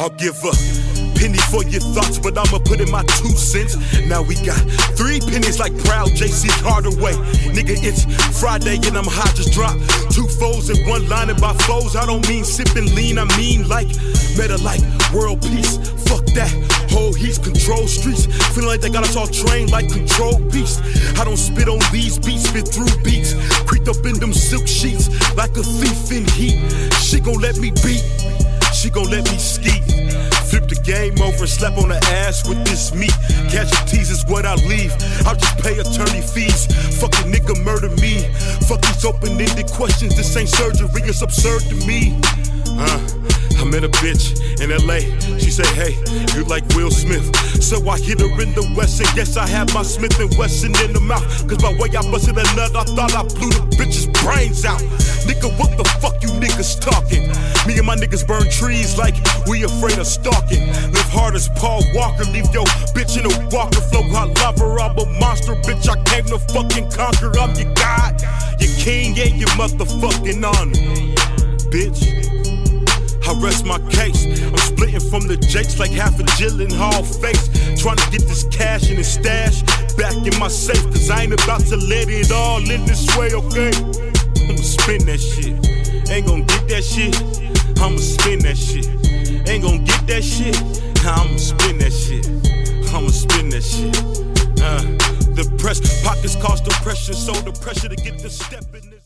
I'll give a penny for your thoughts, but I'ma put in my two cents. Now we got three pennies like proud JC Hardaway. Nigga, it's Friday and I'm hot, just drop two foes and one line And by foes. I don't mean sipping lean, I mean like Metta like world peace. Fuck that. Whole heats control streets. Feeling like they got us all trained like control beasts. I don't spit on these beats, spit through beats. Creeped up in them silk sheets like a thief in heat. She gon' let me beat. She gon' let me ski. Flip the game over and slap on the ass with this meat. Casualties is what I leave. I'll just pay attorney fees. Fuck a nigga murder me. Fuck these open ended questions. This ain't surgery, it's absurd to me. Uh. Met a bitch in LA. She said, Hey, you like Will Smith. So I hit her in the west and guess I had my Smith and Wesson in the mouth. Cause by way I busted a nut, I thought I blew the bitch's brains out. Nigga, what the fuck you niggas talking? Me and my niggas burn trees like we afraid of stalking. Live hard as Paul Walker, leave your bitch in a walker. Flow hot lava, I'm a monster, bitch. I came to fucking conquer. I'm your god, your king, and your motherfucking honor, bitch. I rest my case. I'm splitting from the jakes like half a Gyllenhaal face. Trying to get this cash in the stash back in my safe. Cause I ain't about to let it all in this way, okay? I'ma spin that shit. Ain't gonna get that shit. I'ma spin that shit. Ain't gonna get that shit. I'ma spin that shit. I'ma spin that shit. Uh, the press pockets cause the pressure, so the pressure to get the step in this.